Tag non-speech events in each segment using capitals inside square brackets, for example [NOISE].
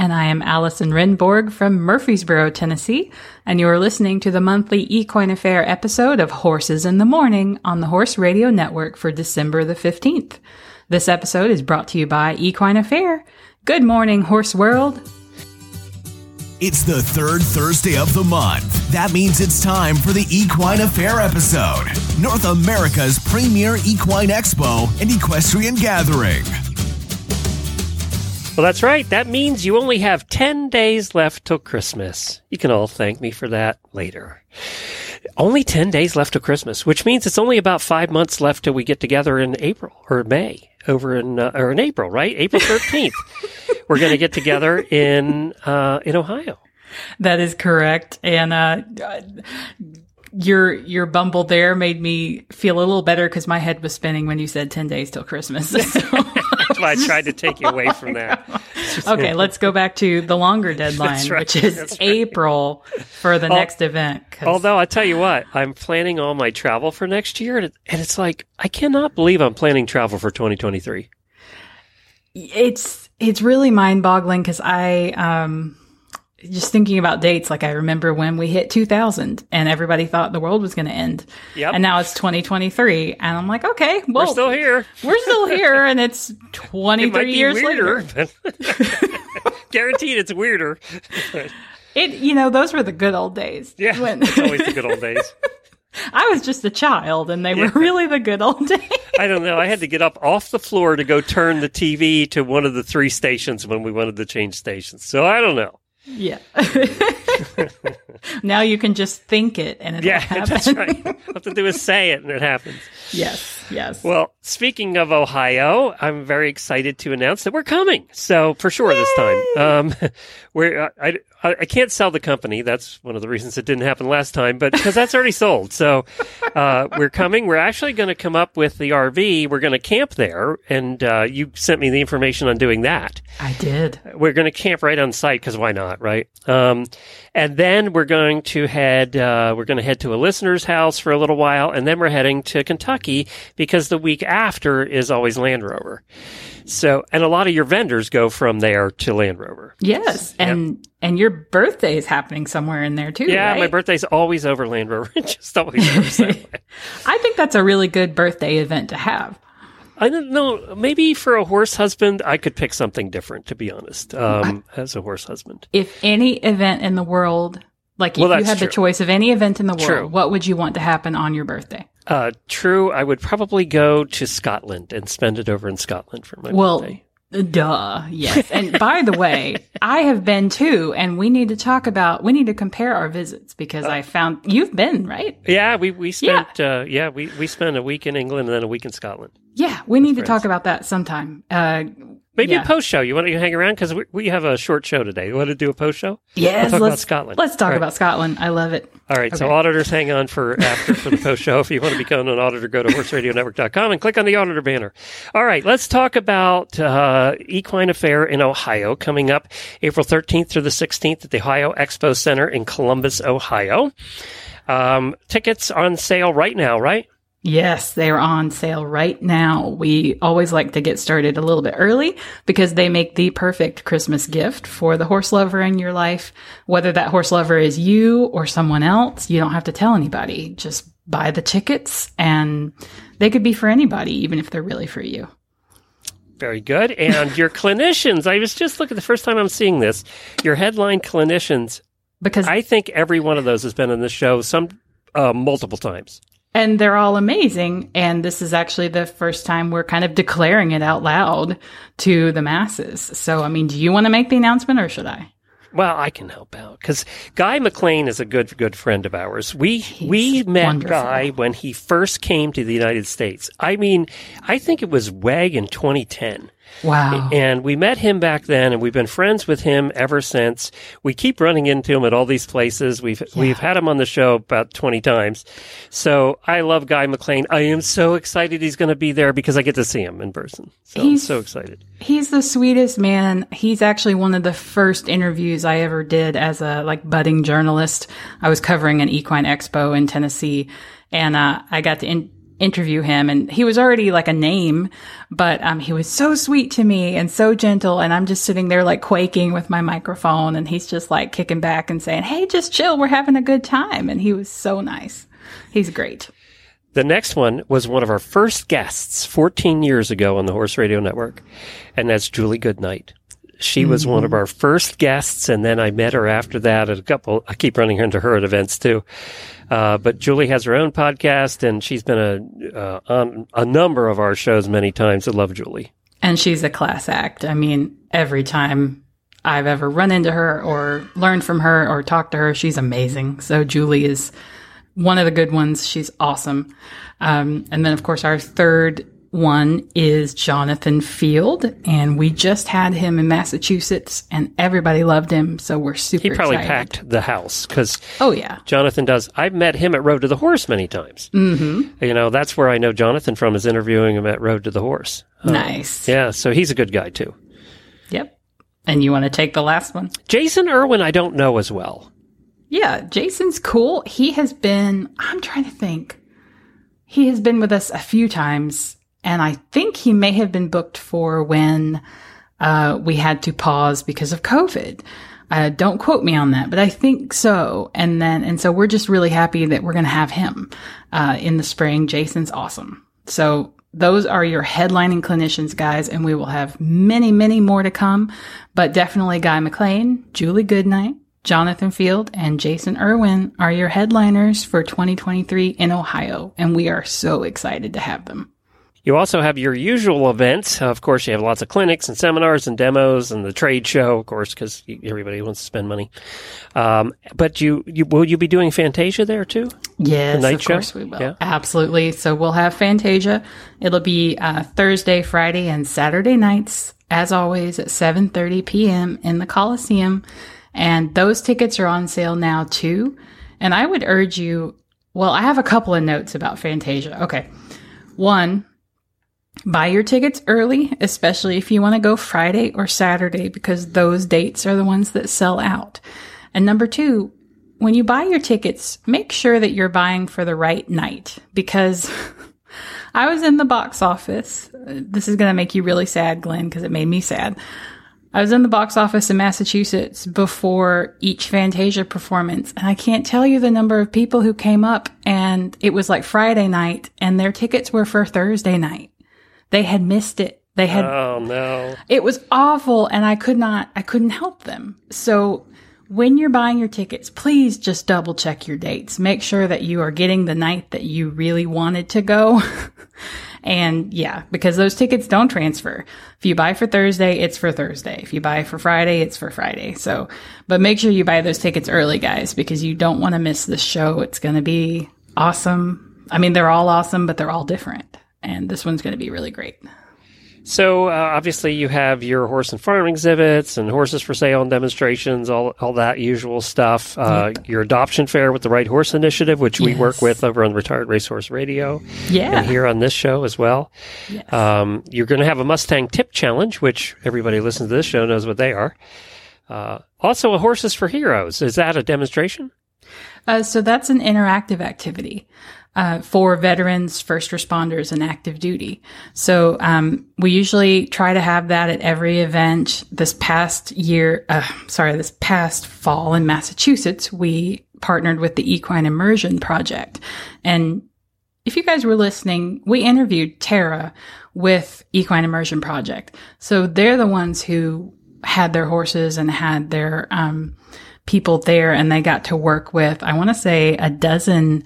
And I am Allison Rehnborg from Murfreesboro, Tennessee, and you are listening to the monthly Equine Affaire episode of Horses in the Morning on the Horse Radio Network for December the 15th. This episode is brought to you by Equine Affaire. Good morning, Horse World. It's the third Thursday of the month. That means it's time for the Equine Affaire episode, North America's premier equine expo and equestrian gathering. Well, that's right. That means you only have 10 days left till Christmas. You can all thank me for that later. Only 10 days left till Christmas, which means it's only about five months left till we get together in April or May over in, uh, or in April, right? April 13th. [LAUGHS] We're going to get together in, uh, in Ohio. That is correct. And, uh, your your bumble there made me feel a little better because my head was spinning when you said 10 days till christmas [LAUGHS] That's why I [LAUGHS] tried to take you away from that. [LAUGHS] okay let's go back to the longer [LAUGHS] deadline right. which is right. april for the next event Although I tell you what, I'm planning all my travel for next year, and it- and it's like I cannot believe I'm planning travel for 2023. it's it's really mind boggling because i um just thinking about dates like i remember when we hit 2000 and everybody thought the world was going to end Yep. and now it's 2023 and i'm like okay well We're still here. we're still [LAUGHS] here and it's It might 23 be years weirder, later [LAUGHS] guaranteed it's weirder. [LAUGHS] It, you know, those were the good old days. Yeah, When it's always the good old days. I was just a child and they were really the good old days. I don't know. I had to get up off the floor to go turn the TV to one of the three stations when we wanted to change stations. So I don't know. Yeah. [LAUGHS] now you can just think it and it'll Yeah, [LAUGHS] that's right. All I have to do is say it and it happens. yes, yes. Well, speaking of Ohio, I'm very excited to announce that we're coming. So for sure this time, um, [LAUGHS] we're I, I I can't sell the company. That's one of the reasons it didn't happen last time, but because that's already sold. So uh, we're coming. We're actually going to come up with the RV. We're going to camp there, and uh, you sent me the information on doing that. I did. We're going to camp right on site because why not, right? Um, and then we're going to head. Uh, we're going to head to a listener's house for a little while, and then we're heading to Kentucky because the week after is always Land Rover. So, and a lot of your vendors go from there to Land Rover. Yes. And and your birthday is happening somewhere in there too. Yeah, my right? birthday's always over Land Rover. [LAUGHS] Just always [LAUGHS] way. I think that's a really good birthday event to have. I don't know. Maybe for a horse husband, I could pick something different. To be honest, um, as a horse husband. If any event in the world, like if Well, you that's had the choice of any event in the world, True. what would you want to happen on your birthday? Uh, true. I would probably go to Scotland and spend it over in Scotland for my Well, birthday. Duh. Yes. And by the way, I have been too, and we need to talk about, we need to compare our visits because Uh, I found you've been, right? Yeah, we we spent yeah, uh, yeah we we spent a week in England and then a week in Scotland. Yeah. We need to talk about that sometime. Uh, Maybe Yeah. a post show. You want to hang around because we, we have a short show today. You want to do a post show? yes. talk let's, Scotland. Let's talk right. about Scotland. I love it. All right, so auditors, hang on for after for the post show. If you want to become an auditor, go to horseradionetwork.com and click on the auditor banner. All right, let's talk about uh, Equine Affaire in Ohio coming up April 13th through the 16th at the Ohio Expo Center in Columbus, Ohio. Um, tickets on sale right now, right? Yes, they are on sale right now. We always like to get started a little bit early because they make the perfect Christmas gift for the horse lover in your life. Whether that horse lover is you or someone else, you don't have to tell anybody. Just buy the tickets and they could be for anybody, even if they're really for you. Very good. And your [LAUGHS] clinicians, I was just looking the first time I'm seeing this, your headline clinicians, Because, I think every one of those has been on the show some uh, multiple times. And they're all amazing. And this is actually the first time we're kind of declaring it out loud to the masses. So, I mean, do you want to make the announcement or should I? Well, I can help out because Guy McLean is a good good friend of ours. We we met wonderful. Guy when he first came to the United States. I mean, I think it was WEG in 2010. Wow. And we met him back then, and we've been friends with him ever since. We keep running into him at all these places. We've we've had him on the show about twenty times. So I love Guy McLean. I am so excited he's going to be there because I get to see him in person. So I'm He's- so excited. He's the sweetest man. He's actually one of the first interviews I ever did as a like budding journalist. I was covering an equine expo in Tennessee and uh, I got to in- interview him and he was already like a name, but um, he was so sweet to me and so gentle. And I'm just sitting there like quaking with my microphone and he's just like kicking back and saying, Hey, just chill. We're having a good time. And he was so nice. He's great. The next one was one of our first guests 14 years ago on the Horse Radio Network, and that's Julie Goodnight. She was one of our first guests, and then I met her after that at a couple. I keep running into her at events too. Uh, but Julie has her own podcast, and she's been a uh, on a number of our shows many times. I love Julie. And she's a class act. I mean, every time I've ever run into her or learned from her or talked to her, she's amazing. So Julie is one of the good ones. She's awesome. Um, and then, of course, our third one is Jonathan Field, and we just had him in Massachusetts, and everybody loved him. So we're super. He probably excited. packed the house because Oh yeah, Jonathan does. I've met him at Road to the Horse many times. Mm-hmm. You know, that's where I know Jonathan from is interviewing him at Road to the Horse. nice. Yeah, so he's a good guy too. Yep. And you want to take the last one? Jason Irwin, I don't know as well. Yeah, Jason's cool. He has been, I'm trying to think. He has been with us a few times, and I think he may have been booked for when uh, we had to pause because of COVID. Uh, don't quote me on that, but I think so. And then, and so we're just really happy that we're going to have him uh, in the spring. Jason's awesome. So those are your headlining clinicians, guys, and we will have many, many more to come. But definitely Guy McLean, Julie Goodnight, Jonathan Field, and Jason Irwin are your headliners for 2023 in Ohio, and we are so excited to have them. You also have your usual events. Of course, you have lots of clinics and seminars and demos and the trade show, of course, because everybody wants to spend money. Um, but you, you will you be doing Fantasia there too? Yes, night of show? course we will. Yeah. Absolutely. So we'll have Fantasia. It'll be uh, Thursday, Friday, and Saturday nights, as always, at 7.30 p.m. in the Coliseum. And those tickets are on sale now, too. And I would urge you, well, I have a couple of notes about Fantasia. Okay. One, buy your tickets early, especially if you want to go Friday or Saturday, because those dates are the ones that sell out. And number two, when you buy your tickets, make sure that you're buying for the right night because [LAUGHS] I was in the box office. This is going to make you really sad, Glenn, because it made me sad. I was in the box office in Massachusetts before each Fantasia performance, and I can't tell you the number of people who came up and it was like Friday night and their tickets were for Thursday night. They had missed it. They had Oh no! it was awful and I could not I couldn't help them. So when you're buying your tickets, please just double check your dates. Make sure that you are getting the night that you really wanted to go. [LAUGHS] and yeah, because those tickets don't transfer. If you buy for Thursday, it's for Thursday. If you buy for Friday, it's for Friday. So, but make sure you buy those tickets early, guys, because you don't want to miss this show. It's going to be awesome. I mean, they're all awesome, but they're all different. And this one's going to be really great. So uh, obviously you have your horse and farm exhibits and horses for sale and demonstrations, all all that usual stuff. Uh, Your adoption fair with the Right Horse Initiative, which we work with over on Retired Racehorse Radio. Yeah. and here on this show as well. Um, you're going to have a Mustang Tip Challenge, which everybody listening to this show knows what they are. Uh, also, a Horses for Heroes. Is that a demonstration? Uh, so that's an interactive activity uh, for veterans, first responders, and active duty. So um, we usually try to have that at every event. This past year, uh, sorry, this past fall in Massachusetts, we partnered with the Equine Immersion Project, and if you guys were listening, we interviewed Tara with Equine Immersion Project. So they're the ones who had their horses and had their um, people there, and they got to work with, I want to say, a dozen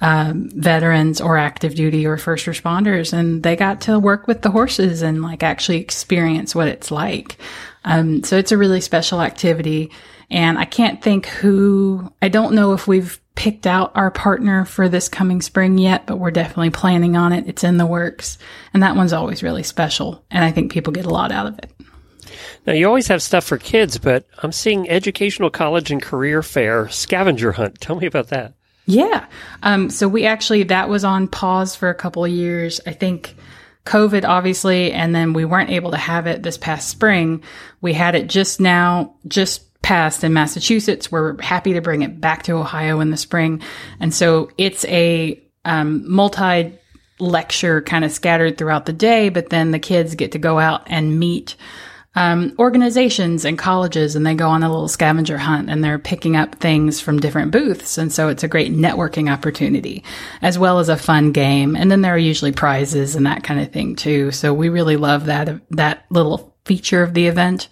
um, veterans or active duty or first responders, and they got to work with the horses and like actually experience what it's like. Um, so it's a really special activity. And I can't think who, I don't know if we've picked out our partner for this coming spring yet, but we're definitely planning on it. It's in the works. And that one's always really special. And I think people get a lot out of it. Now, you always have stuff for kids, but I'm seeing educational college and career fair scavenger hunt. Tell me about that. Yeah. Um, so we actually, that was on pause for a couple of years. I think COVID, obviously, and then we weren't able to have it this past spring. We had it just now, just passed in Massachusetts. We're happy to bring it back to Ohio in the spring. And so it's a um, multi lecture kind of scattered throughout the day, but then the kids get to go out and meet um, organizations and colleges and they go on a little scavenger hunt and they're picking up things from different booths. And so it's a great networking opportunity as well as a fun game. And then there are usually prizes and that kind of thing too. So we really love that, that little feature of the event.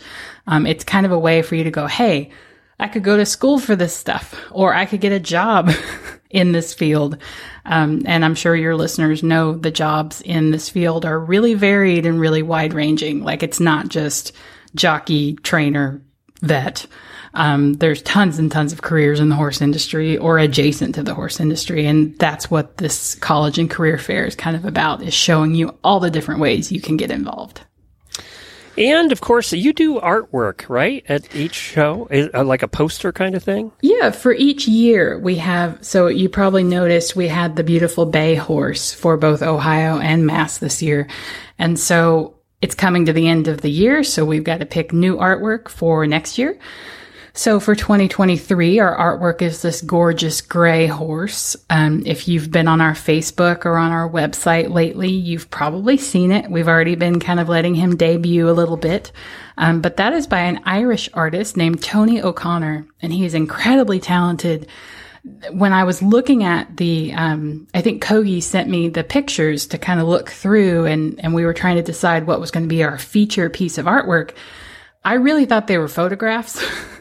Um, it's kind of a way for you to go, Hey, I could go to school for this stuff or I could get a job [LAUGHS] in this field. Um, and I'm sure your listeners know the jobs in this field are really varied and really wide ranging. Like it's not just jockey, trainer, vet. Um, there's tons and tons of careers in the horse industry or adjacent to the horse industry. And that's what this college and career fair is kind of about is showing you all the different ways you can get involved. And of course, you do artwork, right? At each show, uh, like a poster kind of thing? Yeah, for each year we have, so you probably noticed we had the beautiful Bay horse for both Ohio and Mass this year. And so it's coming to the end of the year, so we've got to pick new artwork for next year. So for 2023, our artwork is this gorgeous gray horse. Um, if you've been on our Facebook or on our website lately, you've probably seen it. We've already been kind of letting him debut a little bit. Um, but that is by an Irish artist named Tony O'Connor, and he is incredibly talented. When I was looking at the, um, I think Kogi sent me the pictures to kind of look through, and and we were trying to decide what was going to be our feature piece of artwork. I really thought they were photographs. [LAUGHS]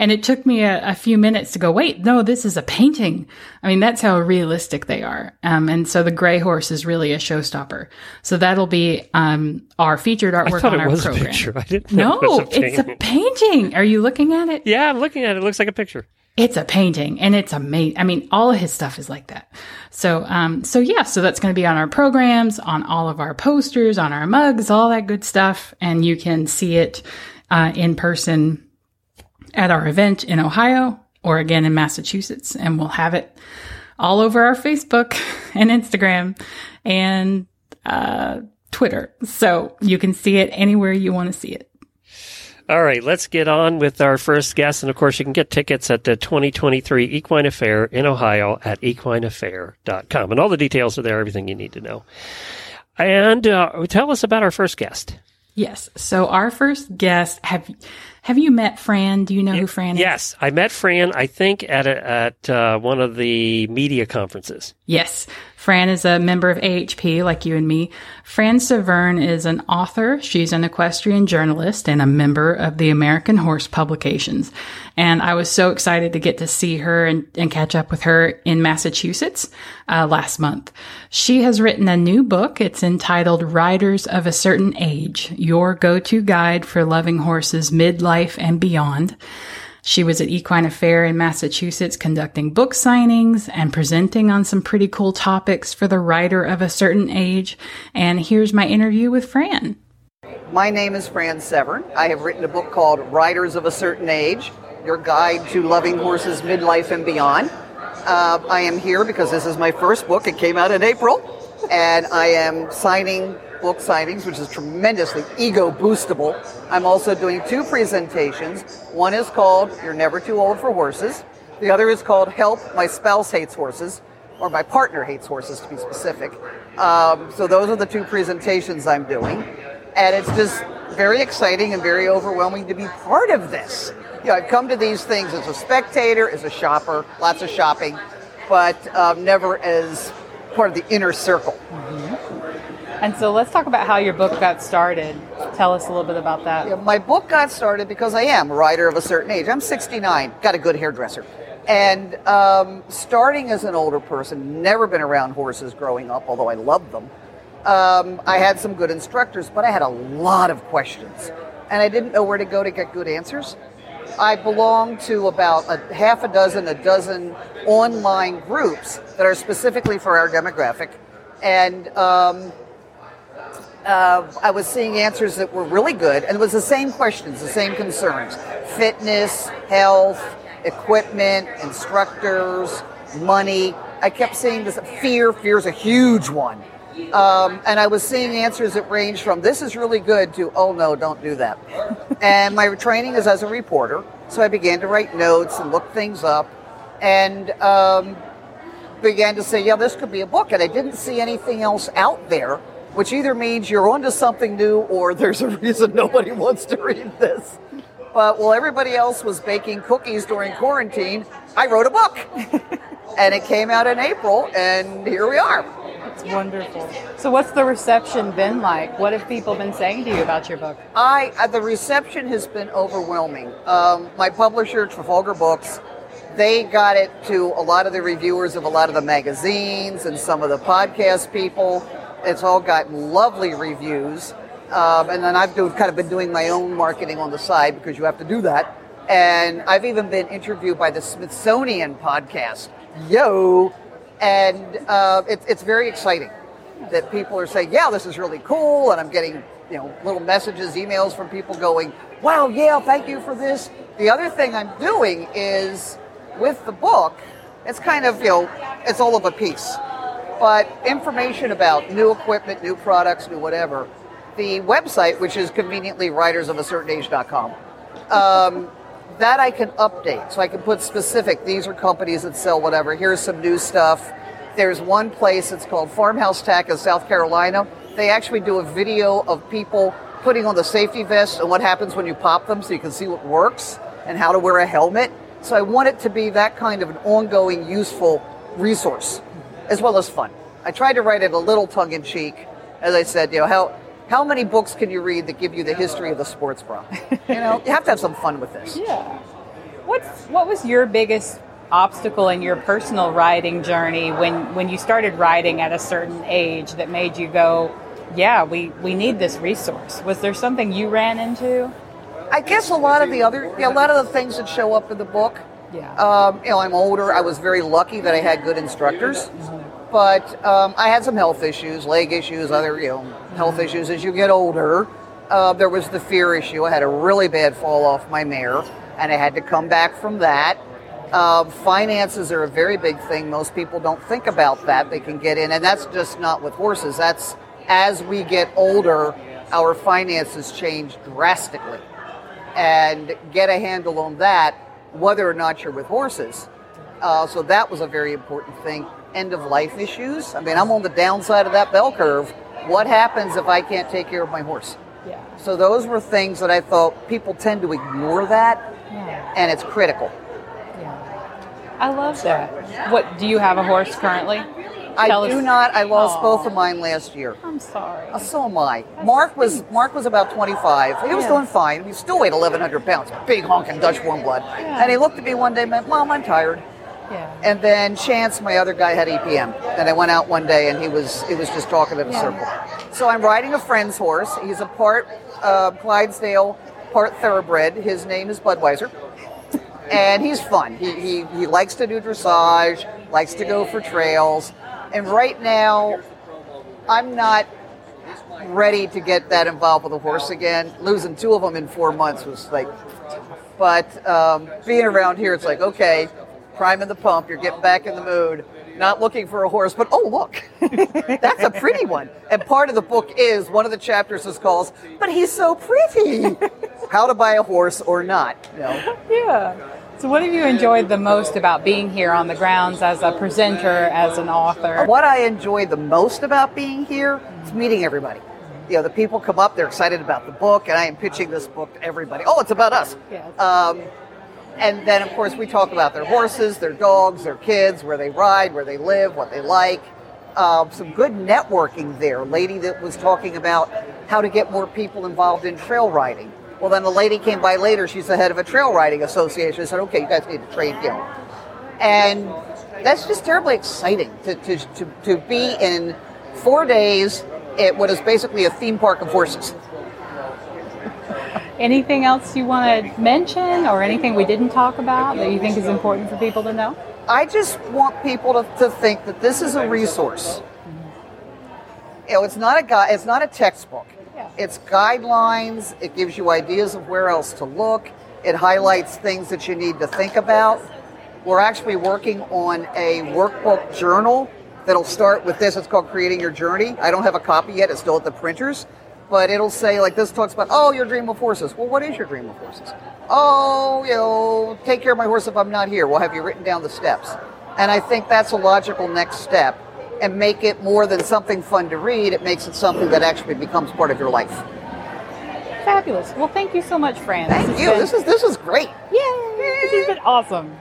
And it took me a, a, few minutes to go, wait, no, this is a painting. I mean, that's how realistic they are. Um, and so the gray horse is really a showstopper. So that'll be, um, our featured artwork on our program. A picture. [LAUGHS] I didn't no, it a it's a painting. Are you looking at it? Yeah, I'm looking at it. It looks like a picture. It's a painting and it's amazing. I mean, all of his stuff is like that. So, um, so yeah, so that's going to be on our programs, on all of our posters, on our mugs, all that good stuff. And you can see it, uh, in person at our event in Ohio or again in Massachusetts. And we'll have it all over our Facebook [LAUGHS] and Instagram and uh, Twitter. So you can see it anywhere you want to see it. All right, let's get on with our first guest. And of course, you can get tickets at the 2023 Equine Affaire in Ohio at equineaffaire.com. And all the details are there, everything you need to know. And uh, tell us about our first guest. Yes. So our first guest have have you met Fran? Do you know who Fran is? Yes, I met Fran. I think at a, at uh, one of the media conferences. Yes, Fran is a member of AHP, like you and me. Fran Severn is an author. She's an equestrian journalist and a member of the American Horse Publications. And I was so excited to get to see her and, and catch up with her in Massachusetts uh, last month. She has written a new book. It's entitled Riders of a Certain Age, Your Go-To Guide for Loving Horses Midlife and Beyond. She was at Equine Affaire in Massachusetts conducting book signings and presenting on some pretty cool topics for the rider of a certain age. And here's my interview with Fran. My name is Fran Severn. I have written a book called Riders of a Certain Age Your Guide to Loving Horses Midlife and Beyond. Uh, I am here because this is my first book. It came out in April, and I am signing book signings, which is tremendously ego boostable. I'm also doing two presentations. One is called You're Never Too Old for Horses. The other is called Help My Spouse Hates Horses, or My Partner Hates Horses to be specific. Um, so those are the two presentations I'm doing. And it's just very exciting and very overwhelming to be part of this you know, I've come to these things as a spectator, as a shopper, lots of shopping, but um, never as part of the inner circle. Mm-hmm. And so let's talk about how your book got started. Tell us a little bit about that. Yeah, my book got started because I am a writer of a certain age. I'm 69, got a good hairdresser. And um, starting as an older person, never been around horses growing up, although I loved them. Um, I had some good instructors, but I had a lot of questions. And I didn't know where to go to get good answers. I belong to about a half a dozen, a dozen online groups that are specifically for our demographic. And um, uh, I was seeing answers that were really good, and it was the same questions, the same concerns fitness, health, equipment, instructors, money. I kept seeing this fear. Fear is a huge one. Um, and I was seeing answers that range from this is really good to oh no, don't do that. [LAUGHS] and my training is as a reporter, so I began to write notes and look things up, and um, began to say, yeah, this could be a book. And I didn't see anything else out there, which either means you're onto something new or [LAUGHS] there's a reason nobody wants to read this. But while everybody else was baking cookies during quarantine, I wrote a book. [LAUGHS] and it came out in April, and here we are. It's wonderful. So, what's the reception been like? What have people been saying to you about your book? I uh, the reception has been overwhelming. Um, my publisher, Trafalgar Books, they got it to a lot of the reviewers of a lot of the magazines and some of the podcast people. It's all gotten lovely reviews. Um, and then I've do, kind of been doing my own marketing on the side because you have to do that. And I've even been interviewed by the Smithsonian podcast. Yo! And uh, it, it's very exciting that people are saying, yeah, this is really cool. And I'm getting you know little messages, emails from people going, wow, yeah, thank you for this. The other thing I'm doing is with the book, it's kind of, you know, it's all of a piece. But information about new equipment, new products, new whatever, the website, which is conveniently ridersofacertainage.com, um, that I can update. So I can put specific, these are companies that sell whatever. Here's some new stuff. There's one place, it's called Farmhouse Tech in South Carolina. They actually do a video of people putting on the safety vests and what happens when you pop them so you can see what works and how to wear a helmet. So I want it to be that kind of an ongoing, useful resource, as well as fun. I tried to write it a little tongue in cheek. As I said, you know, how how many books can you read that give you the history of the sports bra? You know, you have to have some fun with this. Yeah. What's what was your biggest obstacle in your personal writing journey when when you started writing at a certain age that made you go, yeah, we we need this resource? Was there something you ran into? I guess a lot of the other, yeah, a lot of the things that show up in the book. Yeah. Um, you know, I'm older. I was very lucky that I had good instructors, but um, I had some health issues, leg issues, other you know health issues as you get older. Uh, there was the fear issue. I had a really bad fall off my mare, and I had to come back from that. Uh, finances are a very big thing. Most people don't think about that. They can get in, and that's just not with horses. That's as we get older, our finances change drastically and get a handle on that, whether or not you're with horses. Uh, so that was a very important thing. End of life issues. I mean, I'm on the downside of that bell curve. What happens if I can't take care of my horse? Yeah. So those were things that I thought people tend to ignore that, Yeah. and it's critical. Yeah. I love that. What do you have a horse currently? I Tell do us- not. I lost Aw. both of mine last year. I'm sorry. Uh, So am I. Mark was Mark was about 25. He was Yeah. doing fine. He still weighed 1,100 pounds. Big honking Dutch warm blood. Yeah. And he looked at me one day and went, "Mom, I'm tired." Yeah. And then Chance, my other guy, had EPM, and I went out one day, and he was he was just talking in a Yeah. circle. So I'm riding a friend's horse. He's a part uh, Clydesdale, part thoroughbred. His name is Budweiser, and he's fun. He, he he likes to do dressage, likes to go for trails, and right now, I'm not ready to get that involved with a horse again. Losing two of them in four months was like but um, being around here, it's like, okay, priming the pump, you're getting back in the mood, not looking for a horse, but oh, look, [LAUGHS] that's a pretty one. And part of the book is one of the chapters is called, but he's so pretty. [LAUGHS] How to buy a horse or not. You know? [LAUGHS] Yeah. So, what have you enjoyed the most about being here on the grounds as a presenter, as an author? What I enjoy the most about being here is meeting everybody. You know, the people come up, they're excited about the book, and I am pitching this book to everybody. Oh, it's about us. Um, and then, of course, we talk about their horses, their dogs, their kids, where they ride, where they live, what they like. Um, some good networking there. A lady that was talking about how to get more people involved in trail riding. Well, then the lady came by later. She's the head of a trail riding association. I said, okay, you guys need to trade, know. And that's just terribly exciting to, to, to, to be in four days at what is basically a theme park of horses. Anything else you want to mention or anything we didn't talk about that you think is important for people to know? I just want people to, to think that this is a resource. You know, it's not a guide, it's not a textbook. Yeah. It's guidelines, it gives you ideas of where else to look, it highlights things that you need to think about. We're actually working on a workbook journal that'll start with this. It's called Creating Your Journey. I don't have a copy yet, it's still at the printers. But it'll say, like, this talks about, oh, your dream of horses. Well, what is your dream of horses? Oh, you know, take care of my horse if I'm not here. We'll have you written down the steps. And I think that's a logical next step. And make it more than something fun to read, it makes it something that actually becomes part of your life. Fabulous. Well, thank you so much, Fran. Thank has you. been- This is this is great. Yay! This has been awesome.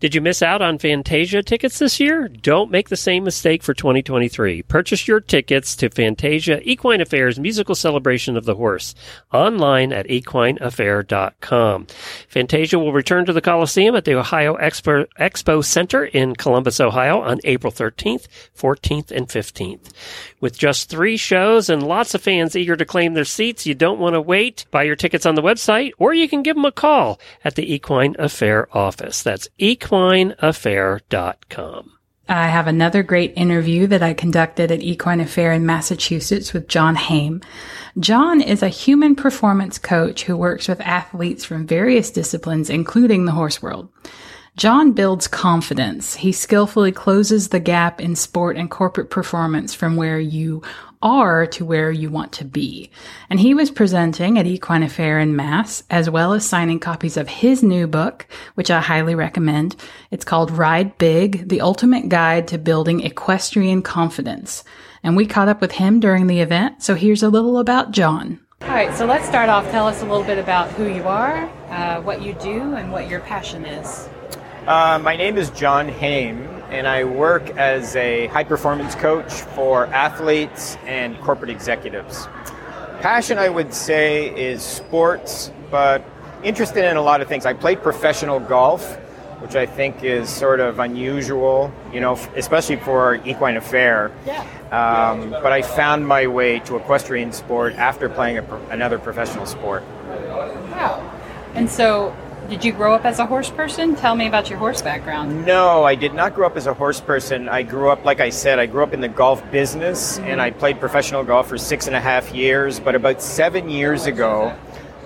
Did you miss out on Fantasia tickets this year? Don't make the same mistake for 2023. Purchase your tickets to Fantasia Equine Affaire's Musical Celebration of the Horse online at equineaffaire.com. Fantasia will return to the Coliseum at the Ohio Expo, Expo Center in Columbus, Ohio on April 13th, 14th, and 15th. With just three shows and lots of fans eager to claim their seats, you don't want to wait. Buy your tickets on the website or you can give them a call at the Equine Affaire office. That's equineaffaire.com. I have another great interview that I conducted at Equine Affaire in Massachusetts with John Haime. John is a human performance coach who works with athletes from various disciplines, including the horse world. John builds confidence. He skillfully closes the gap in sport and corporate performance from where you are to where you want to be. And he was presenting at Equine Affaire in Mass, as well as signing copies of his new book, which I highly recommend. It's called Ride Big, the ultimate guide to building equestrian confidence. And we caught up with him during the event, so here's a little about John. All right, so let's start off. Tell us a little bit about who you are, uh, what you do, and what your passion is. Uh, my name is John Haime, and I work as a high performance coach for athletes and corporate executives. Passion, I would say, is sports, but interested in a lot of things. I played professional golf, which I think is sort of unusual, you know, especially for equine affaire. Yeah. Um, but I found my way to equestrian sport after playing a pro- another professional sport. Wow. And so, did you grow up as a horse person? Tell me about your horse background. No, I did not grow up as a horse person. I grew up, like I said, I grew up in the golf business and I played professional golf for six and a half years. But about seven years ago,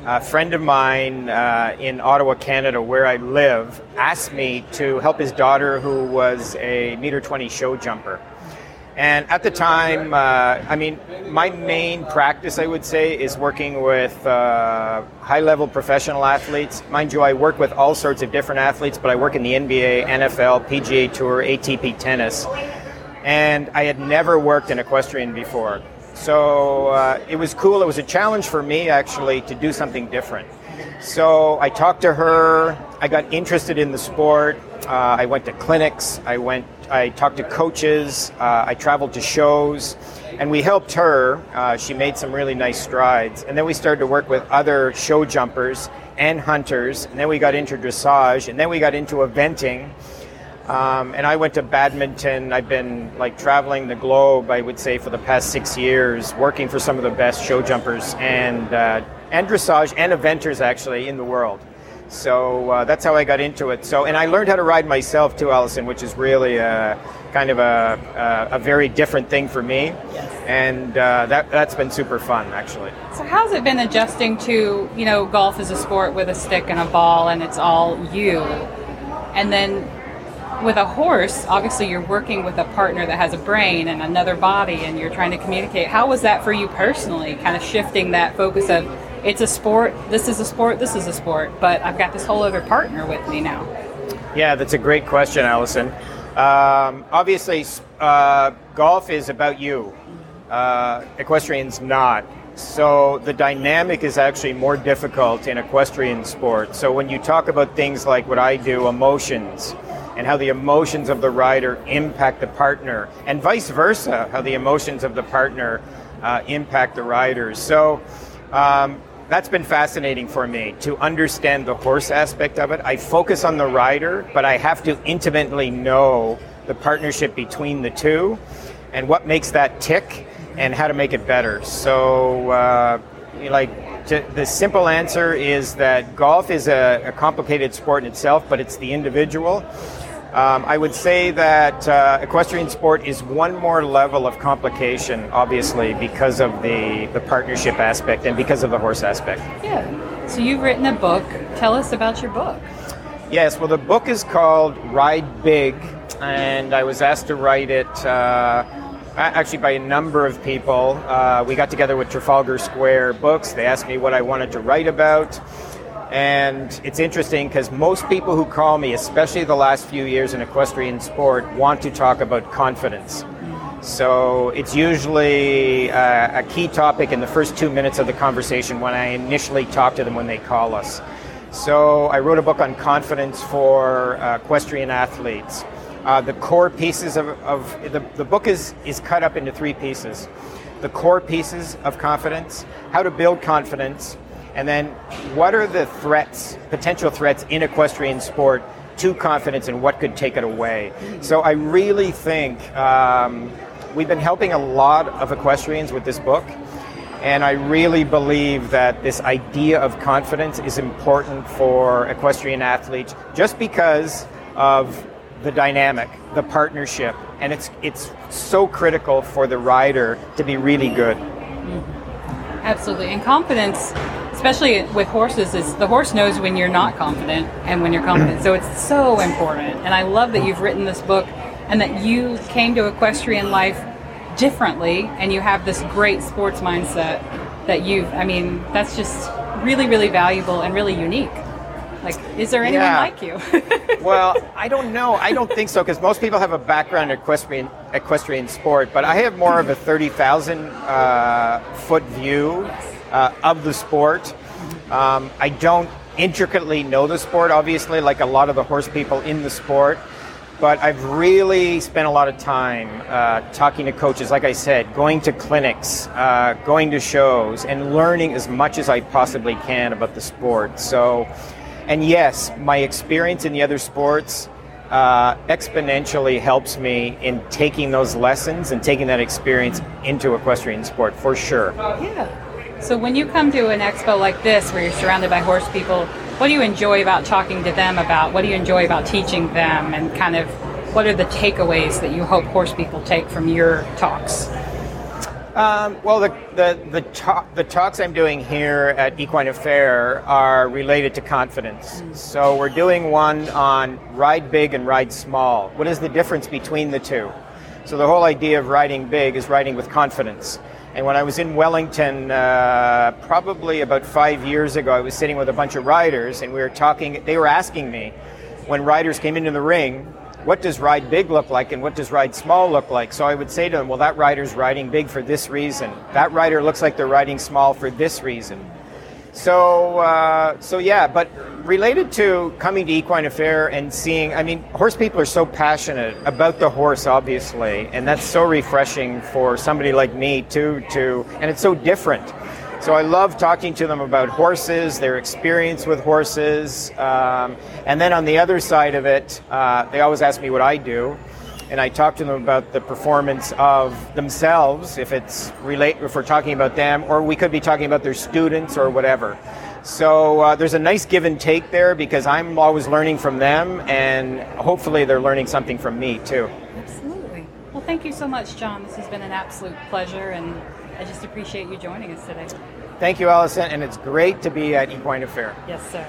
a friend of mine uh, in Ottawa, Canada, where I live, asked me to help his daughter, who was a meter 20 show jumper. And at the time, uh, I mean, my main practice, I would say, is working with uh, high level professional athletes. Mind you, I work with all sorts of different athletes, but I work in the NBA, NFL, PGA Tour, ATP tennis. And I had never worked in equestrian before. So uh, it was cool. It was a challenge for me, actually, to do something different. So I talked to her. I got interested in the sport. Uh, I went to clinics. I went. I talked to coaches. Uh, I traveled to shows, and we helped her. Uh, she made some really nice strides, and then we started to work with other show jumpers and hunters, and then we got into dressage, and then we got into eventing. Um, and I went to badminton. I've been like traveling the globe, I would say, for the past six years, working for some of the best show jumpers and uh, and dressage and eventers actually in the world. So uh, that's how I got into it. So and I learned how to ride myself too, Allison, which is really a, kind of a, a, a very different thing for me. Yes. And uh, that that's been super fun actually. So, how's it been adjusting to, you know, golf is a sport with a stick and a ball and it's all you? And then with a horse, obviously you're working with a partner that has a brain and another body and you're trying to communicate. How was that for you personally, kind of shifting that focus of it's a sport, this is a sport, this is a sport, but I've got this whole other partner with me now? Yeah, that's a great question, Allison. Um, obviously, uh, golf is about you. Uh, equestrian's not. So the dynamic is actually more difficult in equestrian sport. So when you talk about things like what I do, emotions, and how the emotions of the rider impact the partner, and vice versa, how the emotions of the partner uh, impact the riders. So um, that's been fascinating for me to understand the horse aspect of it. I focus on the rider, but I have to intimately know the partnership between the two and what makes that tick and how to make it better. So, uh, like to, the simple answer is that golf is a, a, complicated sport in itself, but it's the individual. Um, I would say that uh, equestrian sport is one more level of complication, obviously, because of the, the partnership aspect and because of the horse aspect. Yeah. So you've written a book. Tell us about your book. Yes, well, the book is called Ride Big, and I was asked to write it. Uh, actually by a number of people. Uh, we got together with Trafalgar Square Books. They asked me what I wanted to write about. And it's interesting because most people who call me, especially the last few years in equestrian sport, want to talk about confidence. So it's usually uh, a key topic in the first two minutes of the conversation when I initially talk to them when they call us. So I wrote a book on confidence for uh, equestrian athletes. Uh, the core pieces of, of the, the book is, is cut up into three pieces the core pieces of confidence, how to build confidence, and then what are the threats, potential threats in equestrian sport to confidence and what could take it away. So I really think um, we've been helping a lot of equestrians with this book. And I really believe that this idea of confidence is important for equestrian athletes just because of the dynamic, the partnership, and it's it's so critical for the rider to be really good. Absolutely, and confidence, especially with horses, is the horse knows when you're not confident and when you're confident. so it's so important, and I love that you've written this book and that you came to equestrian life differently, and you have this great sports mindset that you've. I mean, that's just really, really valuable and really unique. Like, is there anyone yeah. like you? [LAUGHS] well, I don't know. I don't think so because most people have a background in equestrian equestrian sport, but I have more of a thirty thousand uh, foot view uh, of the sport. Um, I don't intricately know the sport, obviously, like a lot of the horse people in the sport. But I've really spent a lot of time uh, talking to coaches, like I said, going to clinics, uh, going to shows, and learning as much as I possibly can about the sport. So and yes, my experience in the other sports uh, exponentially helps me in taking those lessons and taking that experience into equestrian sport for sure. Yeah. So when you come to an expo like this, where you're surrounded by horse people, what do you enjoy about talking to them about? What do you enjoy about teaching them? And kind of what are the takeaways that you hope horse people take from your talks? Um, well, the the the, talk, the, talks I'm doing here at Equine Affaire are related to confidence. So we're doing one on ride big and ride small. What is the difference between the two? So the whole idea of riding big is riding with confidence. And when I was in Wellington, uh, probably about five years ago, I was sitting with a bunch of riders, and we were talking. They were asking me when riders came into the ring what does ride big look like and what does ride small look like? So I would say to them, well, that rider's riding big for this reason. That rider looks like they're riding small for this reason. So, uh, so yeah, but related to coming to Equine Affaire and seeing, I mean, horse people are so passionate about the horse, obviously, and that's so refreshing for somebody like me too. To and it's so different. So I love talking to them about horses, their experience with horses, um, and then on the other side of it, uh, they always ask me what I do, and I talk to them about the performance of themselves, if it's relate, if we're talking about them, or we could be talking about their students or whatever. So uh, there's a nice give and take there because I'm always learning from them, and hopefully they're learning something from me too. Absolutely. Well, thank you so much, John. This has been an absolute pleasure, and I just appreciate you joining us today. Thank you, Allison, and it's great to be at Equine Affaire. Yes, sir.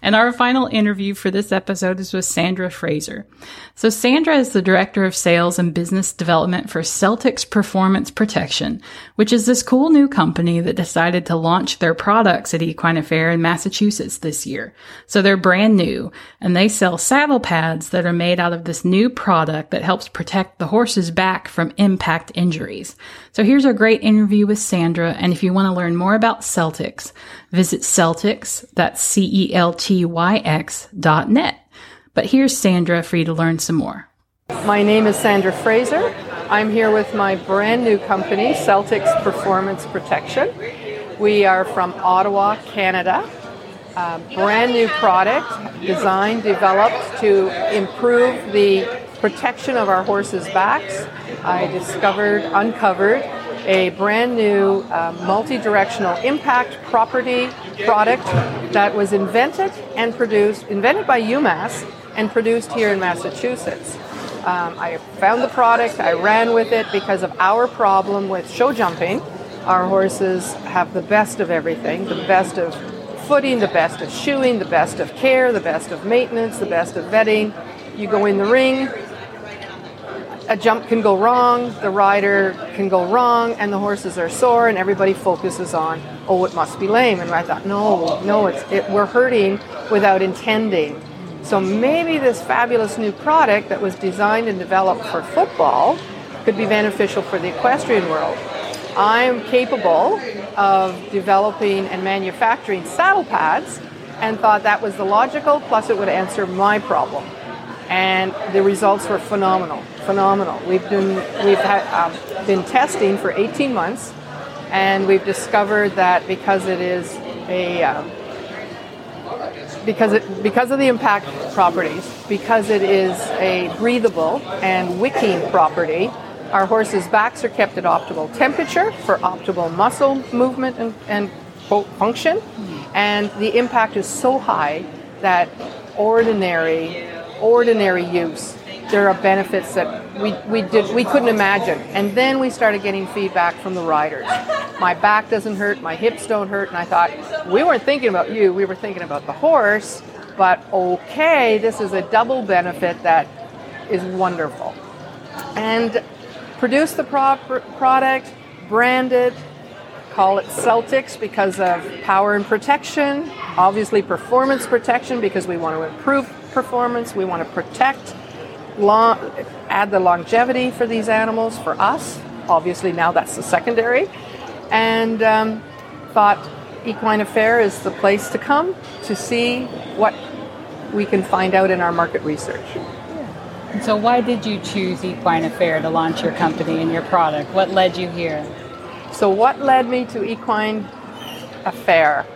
And our final interview for this episode is with Sandra Fraser. So Sandra is the director of sales and business development for Celtyx Performance Protection, which is this cool new company that decided to launch their products at Equine Affaire in Massachusetts this year. So they're brand new and they sell saddle pads that are made out of this new product that helps protect the horse's back from impact injuries. So here's our great interview with Sandra. And if you want to learn more about Celtyx, visit Celtyx, that's C-E-L-T-Y-X dot net. But here's Sandra for you to learn some more. My name is Sandra Fraser. I'm here with my brand new company, Celtyx Performance Protection. We are from Ottawa, Canada. A brand new product designed, developed to improve the protection of our horses' backs. I discovered, uncovered a brand new uh, multi-directional impact property product that was invented and produced, invented by UMass and produced here in Massachusetts. Um, I found the product, I ran with it because of our problem with show jumping. Our horses have the best of everything the best of footing, the best of shoeing, the best of care, the best of maintenance, the best of vetting. You go in the ring, a jump can go wrong, the rider can go wrong, and the horses are sore, and everybody focuses on, oh, it must be lame. And I thought, no, no, it's it, we're hurting without intending. So maybe this fabulous new product that was designed and developed for football could be beneficial for the equestrian world. I'm capable of developing and manufacturing saddle pads and thought that was the logical, plus it would answer my problem. And the results were phenomenal, phenomenal. We've been, we've had, um, been testing for 18 months, and we've discovered that because it is a um, because it because of the impact properties, because it is a breathable and wicking property, our horses' backs are kept at optimal temperature for optimal muscle movement and, and function, and the impact is so high that ordinary ordinary use there are benefits that we, we did we couldn't imagine. And then we started getting feedback from the riders. My back doesn't hurt my hips don't hurt and i thought we weren't thinking about you we were thinking about the horse but okay this is a double benefit that is wonderful. And produce the pro- product brand it call it Celtyx because of power and protection obviously performance protection because we want to improve performance we want to protect long, add the longevity for these animals for us. Obviously, now that's the secondary. And um, thought Equine Affaire is the place to come to see what we can find out in our market research. And so, why did you choose Equine Affaire to launch your company and your product? What led you here? So, what led me to Equine Affaire?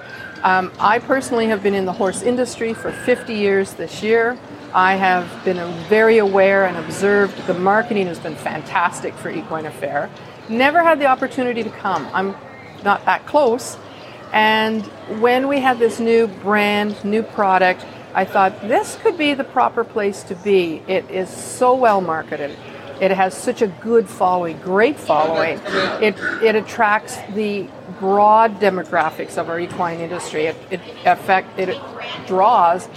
Um, I personally have been in the horse industry for 50 years this year. I have been very aware and observed. The marketing has been fantastic for Equine Affaire. Never had the opportunity to come. I'm not that close. And when we had this new brand, new product, I thought this could be the proper place to be. It is so well marketed. It has such a good following, great following. It, it attracts the broad demographics of our equine industry. It, it, effect, it draws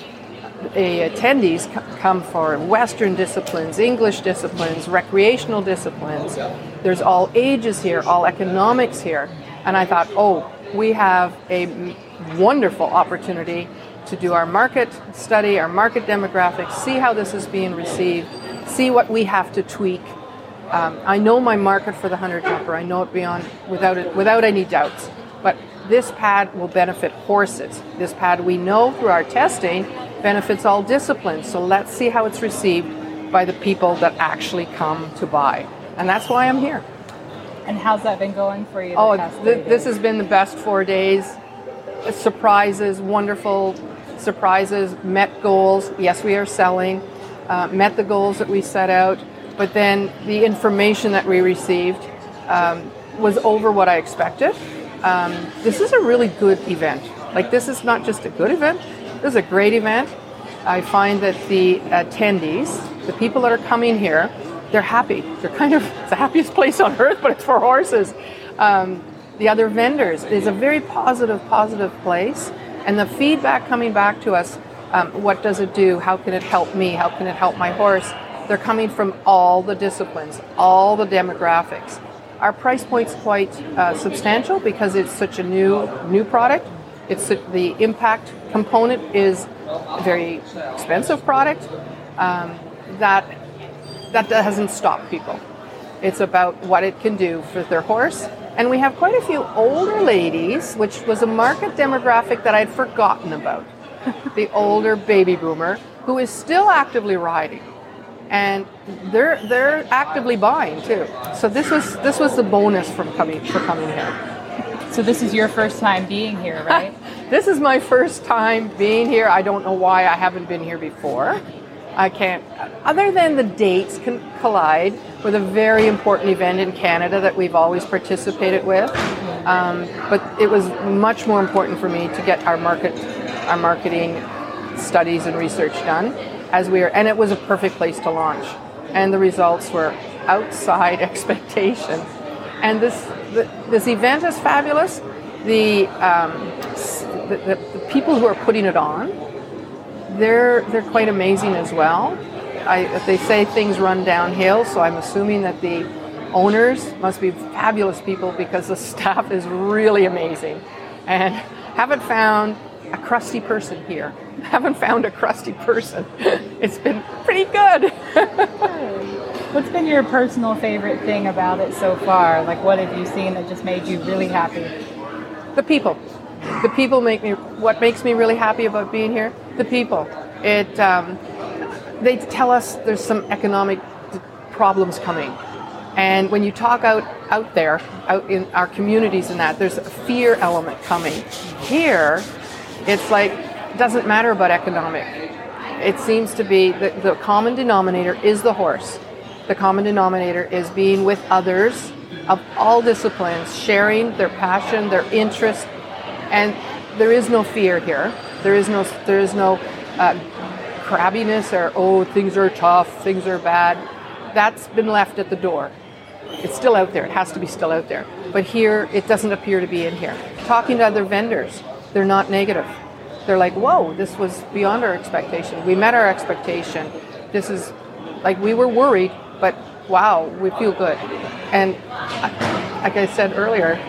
the attendees come for Western disciplines, English disciplines, recreational disciplines. There's all ages here, all economics here. And I thought, oh, we have a wonderful opportunity to do our market study, our market demographics, see how this is being received, see what we have to tweak. Um, I know my market for the hunter jumper. I know it beyond without it, without any doubts. This pad will benefit horses. This pad we know through our testing benefits all disciplines. So let's see how it's received by the people that actually come to buy. And that's why I'm here. And how's that been going for you? Oh, th- this has been the best four days. Surprises, wonderful surprises, met goals. Yes, we are selling, uh, met the goals that we set out, but then the information that we received um, was over what I expected. Um, this is a really good event. Like, this is not just a good event, this is a great event. I find that the attendees, the people that are coming here, they're happy. They're kind of the happiest place on earth, but it's for horses. Um, the other vendors is a very positive, positive place. And the feedback coming back to us um, what does it do? How can it help me? How can it help my horse? They're coming from all the disciplines, all the demographics. Our price point's quite uh, substantial because it's such a new new product. It's the impact component is a very expensive product. Um, that that doesn't stop people. It's about what it can do for their horse. And we have quite a few older ladies, which was a market demographic that I'd forgotten about. [LAUGHS] the older baby boomer who is still actively riding. And they're they're actively buying too. So this was this was the bonus from coming for coming here. So this is your first time being here, [LAUGHS] right? this is my first time being here. I don't know why I haven't been here before. I can't, other than the dates can collide with a very important event in Canada that we've always participated with. Um, but it was much more important for me to get our market, our marketing studies and research done as we are, and it was a perfect place to launch. And the results were outside [LAUGHS] expectation. And this, the, this event is fabulous. The, um, the, the, the people who are putting it on, they're they're quite amazing as well. I, they say things run downhill, so I'm assuming that the owners must be fabulous people because the [LAUGHS] staff is really amazing, and haven't found a crusty person here. Haven't found a crusty person. It's been pretty good. What's been your personal favorite thing about it so far? Like, what have you seen that just made you really happy? the people. The people make me. What makes me really happy about being here? The people. It. Um, they tell us there's some economic problems coming, and when you talk out out there, out in our communities, and that there's a fear element coming. Here, it's like it doesn't matter about economic. It seems to be that the common denominator is the horse. The common denominator is being with others of all disciplines, sharing their passion, their interest, and there is no fear here. There is no there is no uh, crabbiness or oh things are tough, things are bad. That's been left at the door. It's still out there. It has to be still out there. But here, it doesn't appear to be in here. Talking to other vendors, they're not negative. They're like, whoa, this was beyond our expectation. We met our expectation. This is like we were worried, but wow, we feel good. And I- like I said earlier,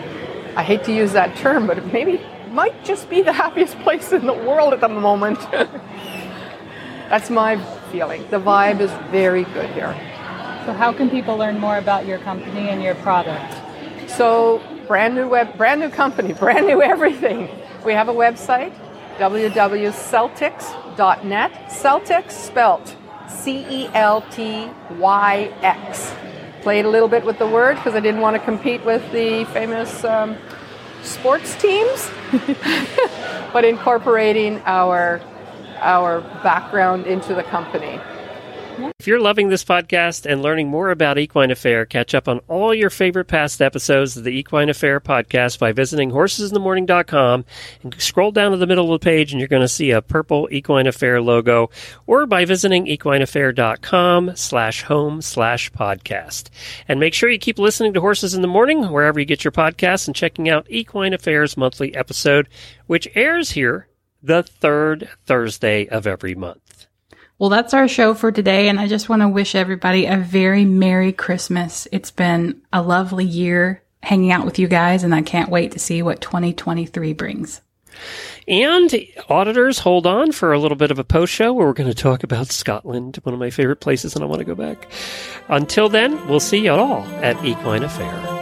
I hate to use that term, but it maybe might just be the [LAUGHS] happiest place in the world at the moment. [LAUGHS] That's my feeling. The vibe is very good here. So, how can people learn more about your company and your product? So brand new web, brand new company, [LAUGHS] brand new everything. We have a website, www.celtyx.net. Celtyx spelt C-E-L-T-Y-X. Played a little bit with the word because I didn't want to compete with the famous um, sports teams, [LAUGHS] but incorporating our our background into the company. If you're loving this podcast and learning more about Equine Affaire, catch up on all your favorite past episodes of the Equine Affaire podcast by visiting horsesinthemorning.com and scroll down to the middle of the page and you're going to see a purple Equine Affaire logo or by visiting equineaffaire.com slash home slash podcast. And make sure you keep listening to Horses in the Morning wherever you get your podcasts and checking out Equine Affaire's monthly episode, which airs here the third Thursday of every month. Well, that's our show for today, and I just want to wish everybody a very Merry Christmas. It's been a lovely year hanging out with you guys, and I can't wait to see what 2023 brings. And auditors, hold on for a little bit of a post show where we're going to talk about Scotland, one of my favorite places, and I want to go back. Until then, we'll see you all at Equine Affaire.